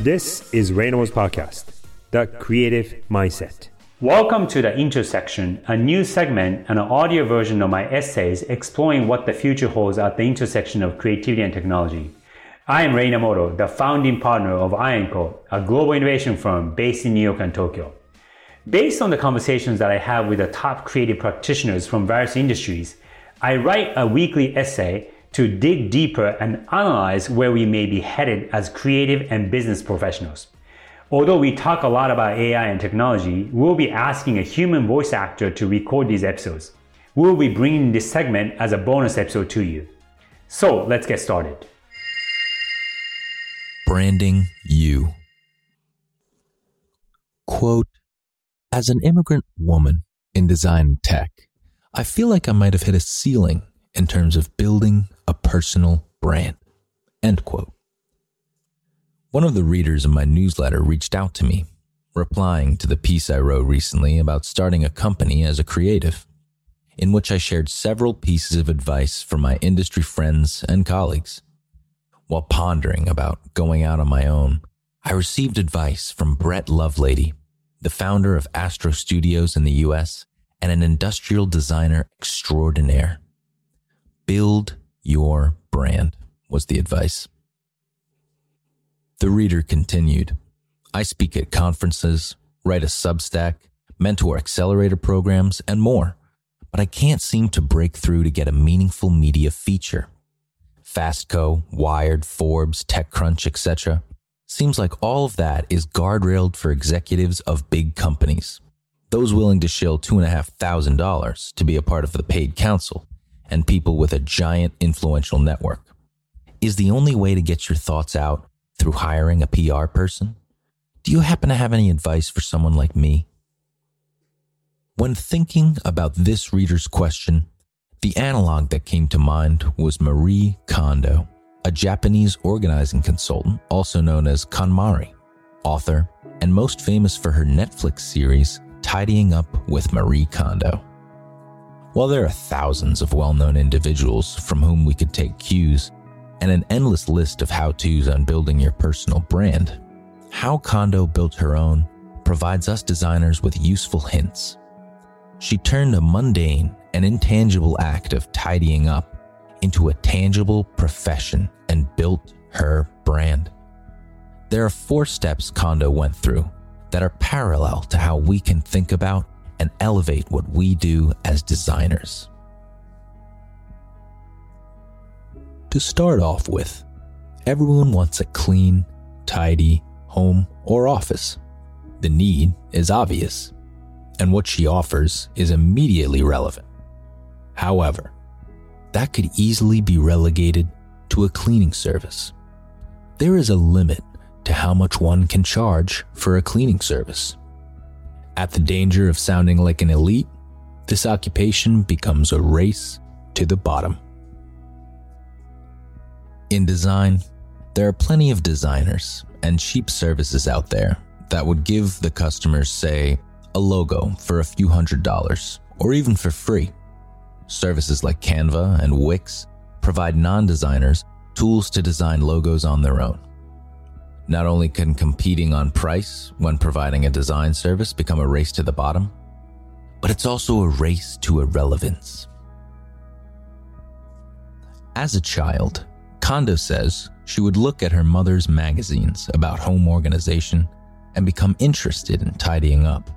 This is Reynolds Podcast, The Creative Mindset. Welcome to The Intersection, a new segment and an audio version of my essays exploring what the future holds at the intersection of creativity and technology. I am Rei Inamoto, the founding partner of I&CO, a global innovation firm based in New York and Tokyo. Based on the conversations that I have with the top creative practitioners from various industries, I write a weekly essay to dig deeper and analyze where we may be headed as creative and business professionals. Although we talk a lot about AI and technology, we'll be asking a human voice actor to record these episodes. We'll be bringing this segment as a bonus episode to you. So let's get started. Branding you. Quote As an immigrant woman in design tech, I feel like I might have hit a ceiling in terms of building a personal brand. End quote. One of the readers of my newsletter reached out to me, replying to the piece I wrote recently about starting a company as a creative, in which I shared several pieces of advice from my industry friends and colleagues. While pondering about going out on my own, I received advice from Brett Lovelady, the founder of Astro Studios in the US and an industrial designer extraordinaire. Build your brand, was the advice. The reader continued I speak at conferences, write a Substack, mentor accelerator programs, and more, but I can't seem to break through to get a meaningful media feature. Fastco, Wired, Forbes, TechCrunch, etc. Seems like all of that is guardrailed for executives of big companies, those willing to shill $2,500 to be a part of the paid council and people with a giant influential network. Is the only way to get your thoughts out through hiring a PR person? Do you happen to have any advice for someone like me? When thinking about this reader's question, the analog that came to mind was Marie Kondo, a Japanese organizing consultant, also known as KonMari, author, and most famous for her Netflix series, Tidying Up with Marie Kondo. While there are thousands of well known individuals from whom we could take cues and an endless list of how to's on building your personal brand, how Kondo built her own provides us designers with useful hints. She turned a mundane and intangible act of tidying up into a tangible profession and built her brand. There are four steps Kondo went through that are parallel to how we can think about and elevate what we do as designers. To start off with, everyone wants a clean, tidy home or office. The need is obvious, and what she offers is immediately relevant. However, that could easily be relegated to a cleaning service. There is a limit to how much one can charge for a cleaning service. At the danger of sounding like an elite, this occupation becomes a race to the bottom. In design, there are plenty of designers and cheap services out there that would give the customers, say, a logo for a few hundred dollars, or even for free. Services like Canva and Wix provide non designers tools to design logos on their own. Not only can competing on price when providing a design service become a race to the bottom, but it's also a race to irrelevance. As a child, Kondo says she would look at her mother's magazines about home organization and become interested in tidying up.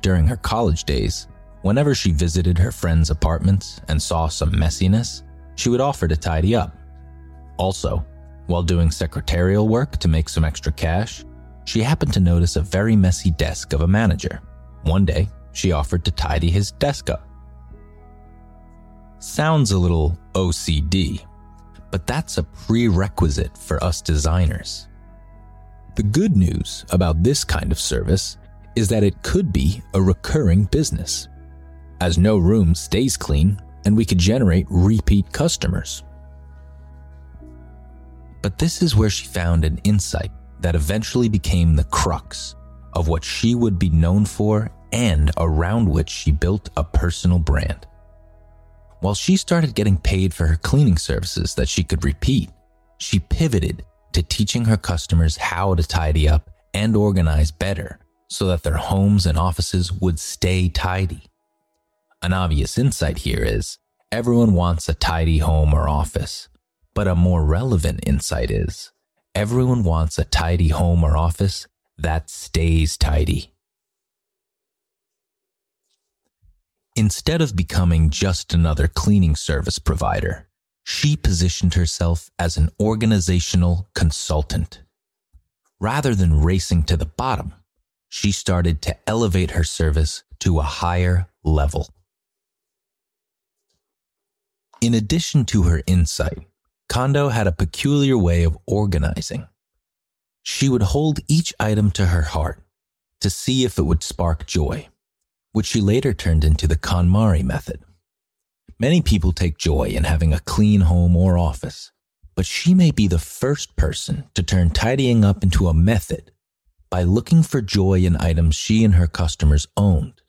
During her college days, whenever she visited her friends' apartments and saw some messiness, she would offer to tidy up. Also, while doing secretarial work to make some extra cash, she happened to notice a very messy desk of a manager. One day, she offered to tidy his desk up. Sounds a little OCD, but that's a prerequisite for us designers. The good news about this kind of service is that it could be a recurring business, as no room stays clean and we could generate repeat customers. But this is where she found an insight that eventually became the crux of what she would be known for and around which she built a personal brand. While she started getting paid for her cleaning services that she could repeat, she pivoted to teaching her customers how to tidy up and organize better so that their homes and offices would stay tidy. An obvious insight here is everyone wants a tidy home or office, but a more relevant insight is everyone wants a tidy home or office that stays tidy. Instead of becoming just another cleaning service provider, she positioned herself as an organizational consultant. Rather than racing to the bottom, she started to elevate her service to a higher level. In addition to her insight, Kondo had a peculiar way of organizing. She would hold each item to her heart to see if it would spark joy, which she later turned into the KonMari method. Many people take joy in having a clean home or office, but she may be the first person to turn tidying up into a method by looking for joy in items she and her customers owned.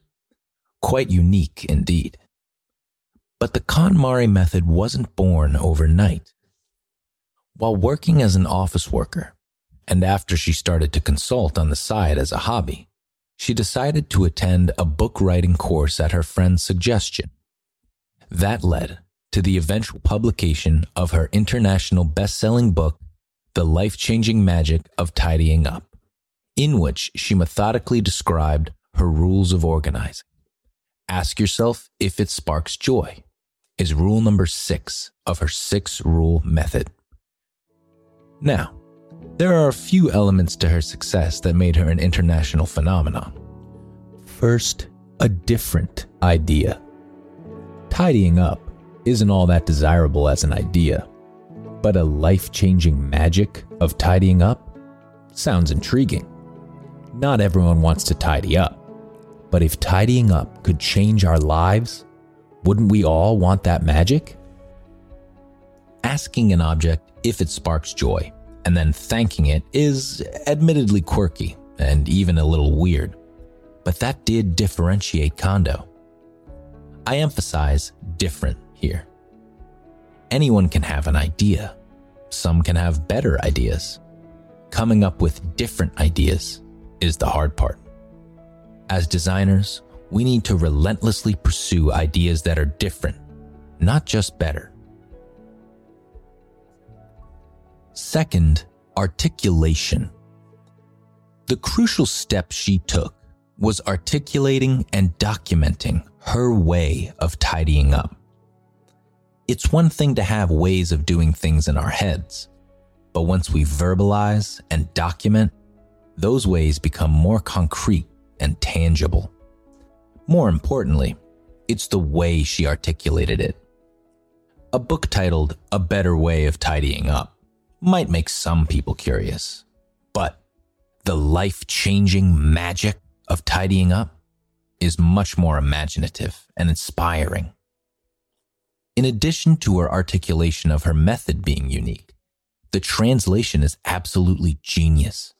Quite unique indeed. But the KonMari method wasn't born overnight. While working as an office worker, and after she started to consult on the side as a hobby, she decided to attend a book writing course at her friend's suggestion. That led to the eventual publication of her international best selling book, The Life Changing Magic of Tidying Up, in which she methodically described her rules of organizing. Ask yourself if it sparks joy, is rule number six of her six rule method. Now, there are a few elements to her success that made her an international phenomenon. First, a different idea tidying up isn't all that desirable as an idea, but a life changing magic of tidying up sounds intriguing. Not everyone wants to tidy up, but if tidying up could change our lives, wouldn't we all want that magic? Asking an object if it sparks joy and then thanking it is admittedly quirky and even a little weird, but that did differentiate Kondo. I emphasize different here. Anyone can have an idea. Some can have better ideas. Coming up with different ideas is the hard part. As designers, we need to relentlessly pursue ideas that are different, not just better. Second, articulation. The crucial step she took was articulating and documenting her way of tidying up. It's one thing to have ways of doing things in our heads, but once we verbalize and document, those ways become more concrete and tangible. More importantly, it's the way she articulated it. A book titled A Better Way of Tidying Up might make some people curious, but the life changing magic of tidying up is much more imaginative and inspiring. In addition to her articulation of her method being unique, the translation is absolutely genius.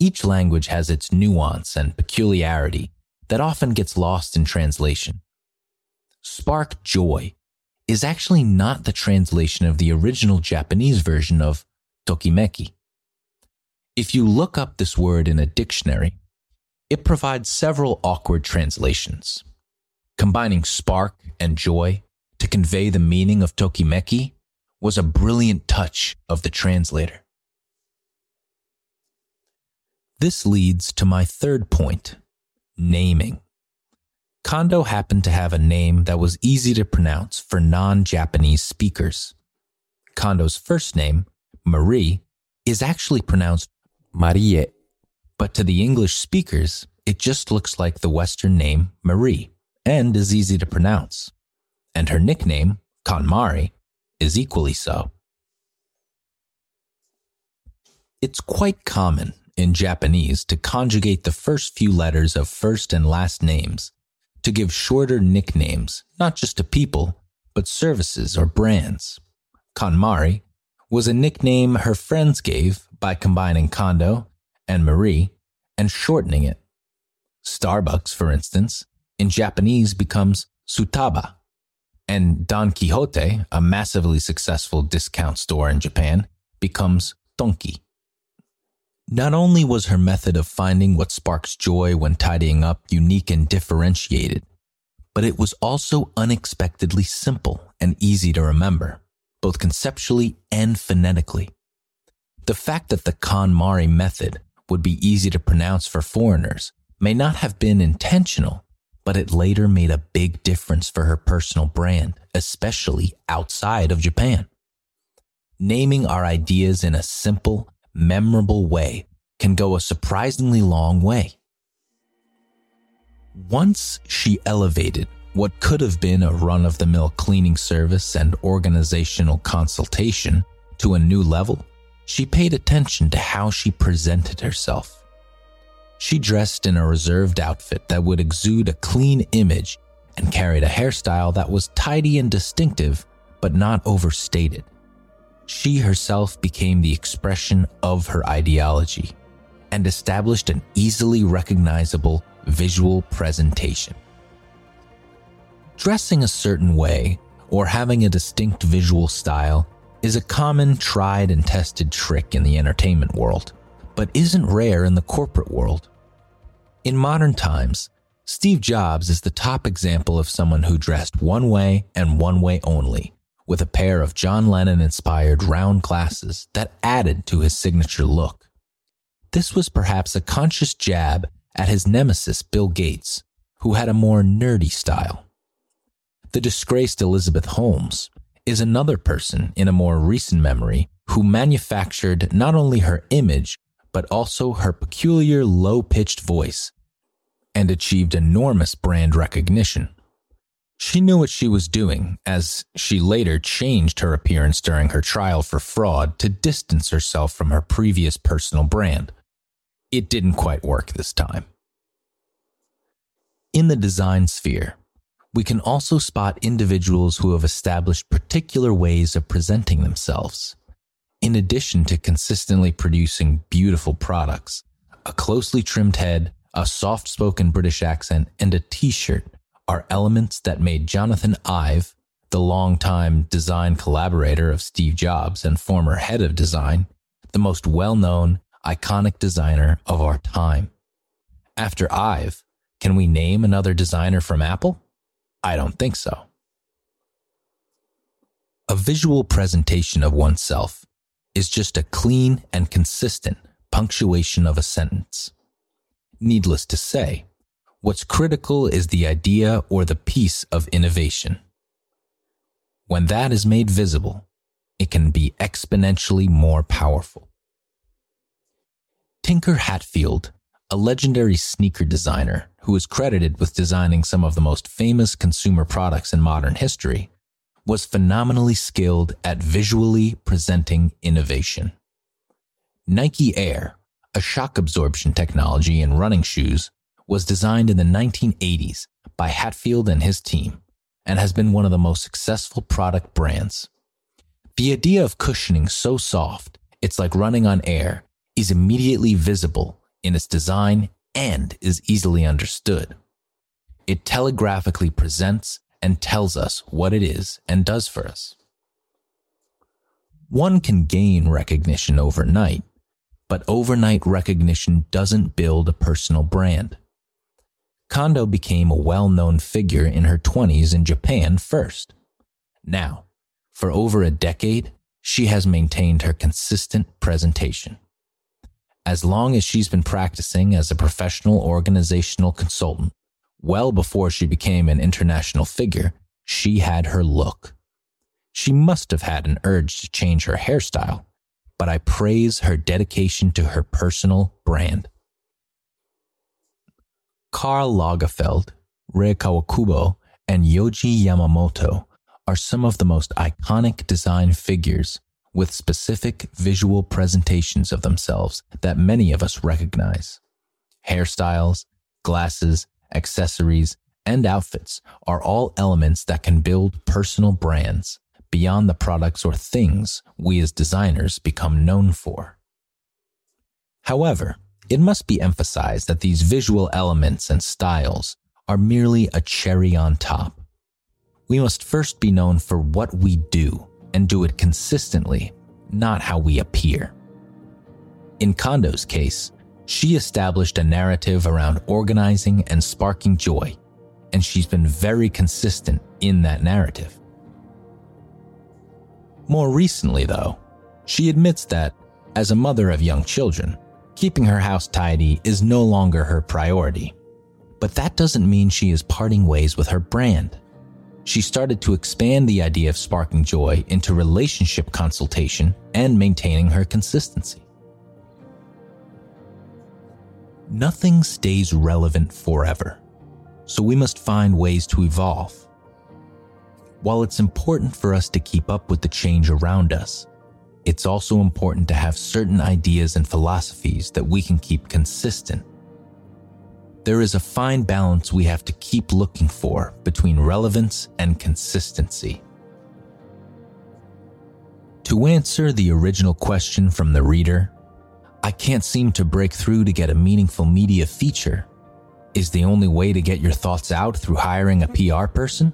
Each language has its nuance and peculiarity that often gets lost in translation. Spark Joy is actually not the translation of the original Japanese version of Tokimeki. If you look up this word in a dictionary, it provides several awkward translations. Combining spark and joy to convey the meaning of Tokimeki was a brilliant touch of the translator. This leads to my third point naming. Kondo happened to have a name that was easy to pronounce for non Japanese speakers. Kondo's first name, Marie, is actually pronounced Marie but to the English speakers, it just looks like the Western name Marie and is easy to pronounce. And her nickname, KonMari, is equally so. It's quite common in Japanese to conjugate the first few letters of first and last names to give shorter nicknames, not just to people, but services or brands. KonMari was a nickname her friends gave by combining Kondo and Marie and shortening it. Starbucks, for instance, in Japanese becomes Sutaba, and Don Quijote, a massively successful discount store in Japan, becomes Donki. Not only was her method of finding what sparks joy when tidying up unique and differentiated, but it was also unexpectedly simple and easy to remember, both conceptually and phonetically. The fact that the KonMari method would be easy to pronounce for foreigners may not have been intentional, but it later made a big difference for her personal brand, especially outside of Japan. Naming our ideas in a simple, memorable way can go a surprisingly long way. Once she elevated what could have been a run of the mill cleaning service and organizational consultation to a new level, she paid attention to how she presented herself. She dressed in a reserved outfit that would exude a clean image and carried a hairstyle that was tidy and distinctive, but not overstated. She herself became the expression of her ideology and established an easily recognizable visual presentation. Dressing a certain way or having a distinct visual style is a common, tried, and tested trick in the entertainment world, but isn't rare in the corporate world. In modern times, Steve Jobs is the top example of someone who dressed one way and one way only, with a pair of John Lennon inspired round glasses that added to his signature look. This was perhaps a conscious jab at his nemesis, Bill Gates, who had a more nerdy style. The disgraced Elizabeth Holmes is another person in a more recent memory who manufactured not only her image, but also her peculiar low pitched voice and achieved enormous brand recognition. She knew what she was doing, as she later changed her appearance during her trial for fraud to distance herself from her previous personal brand. It didn't quite work this time. In the design sphere, we can also spot individuals who have established particular ways of presenting themselves. In addition to consistently producing beautiful products, a closely trimmed head, a soft spoken British accent, and a t shirt are elements that made Jonathan Ive, the longtime design collaborator of Steve Jobs and former head of design, the most well known, iconic designer of our time. After Ive, can we name another designer from Apple? I don't think so. A visual presentation of oneself is just a clean and consistent punctuation of a sentence. Needless to say, what's critical is the idea or the piece of innovation. When that is made visible, it can be exponentially more powerful. Tinker Hatfield a legendary sneaker designer who is credited with designing some of the most famous consumer products in modern history, was phenomenally skilled at visually presenting innovation. Nike Air, a shock absorption technology in running shoes, was designed in the 1980s by Hatfield and his team and has been one of the most successful product brands. The idea of cushioning so soft it's like running on air is immediately visible in its design and is easily understood. It telegraphically presents and tells us what it is and does for us. One can gain recognition overnight, but overnight recognition doesn't build a personal brand. Kondo became a well known figure in her 20s in Japan first. Now, for over a decade, she has maintained her consistent presentation as long as she's been practicing as a professional organizational consultant, well before she became an international figure, she had her look. She must have had an urge to change her hairstyle, but I praise her dedication to her personal brand. Karl Lagerfeld, Rei Kawakubo, and Yoji Yamamoto are some of the most iconic design figures with specific visual presentations of themselves that many of us recognize. Hairstyles, glasses, accessories, and outfits are all elements that can build personal brands beyond the products or things we as designers become known for. However, it must be emphasized that these visual elements and styles are merely a cherry on top. We must first be known for what we do and do it consistently, not how we appear. In Kondo's case, she established a narrative around organizing and sparking joy, and she's been very consistent in that narrative. More recently, though, she admits that, as a mother of young children, keeping her house tidy is no longer her priority. But that doesn't mean she is parting ways with her brand. She started to expand the idea of sparking joy into relationship consultation and maintaining her consistency. Nothing stays relevant forever, so we must find ways to evolve. While it's important for us to keep up with the change around us, it's also important to have certain ideas and philosophies that we can keep consistent. There is a fine balance we have to keep looking for between relevance and consistency. To answer the original question from the reader, I can't seem to break through to get a meaningful media feature. Is the only way to get your thoughts out through hiring a PR person?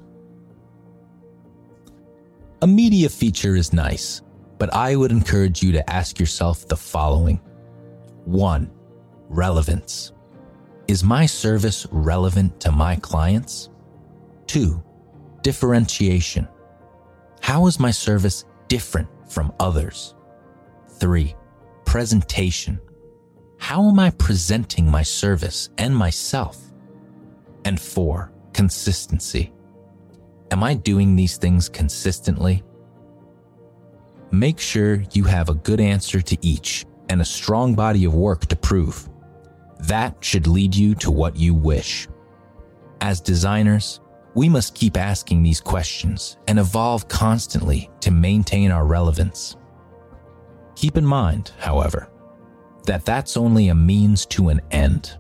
A media feature is nice, but I would encourage you to ask yourself the following 1. Relevance. Is my service relevant to my clients? 2. Differentiation. How is my service different from others? 3. Presentation. How am I presenting my service and myself? And 4. Consistency. Am I doing these things consistently? Make sure you have a good answer to each and a strong body of work to prove. That should lead you to what you wish. As designers, we must keep asking these questions and evolve constantly to maintain our relevance. Keep in mind, however, that that's only a means to an end.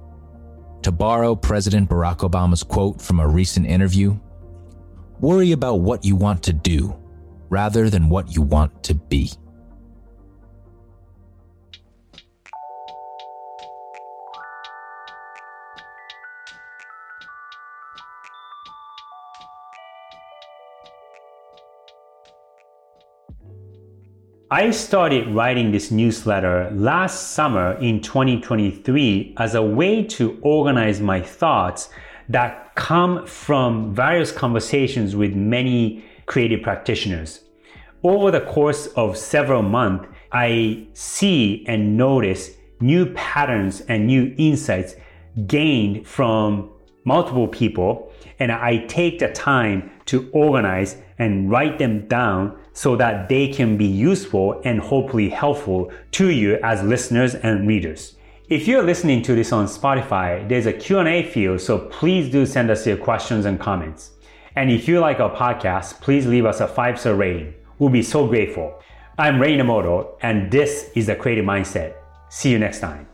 To borrow President Barack Obama's quote from a recent interview, worry about what you want to do rather than what you want to be. I started writing this newsletter last summer in 2023 as a way to organize my thoughts that come from various conversations with many creative practitioners. Over the course of several months, I see and notice new patterns and new insights gained from multiple people, and I take the time to organize and write them down so that they can be useful and hopefully helpful to you as listeners and readers. If you're listening to this on Spotify, there's a Q&A field, so please do send us your questions and comments. And if you like our podcast, please leave us a five star rating. We'll be so grateful. I'm Rei Inamoto, and this is the Creative Mindset. See you next time.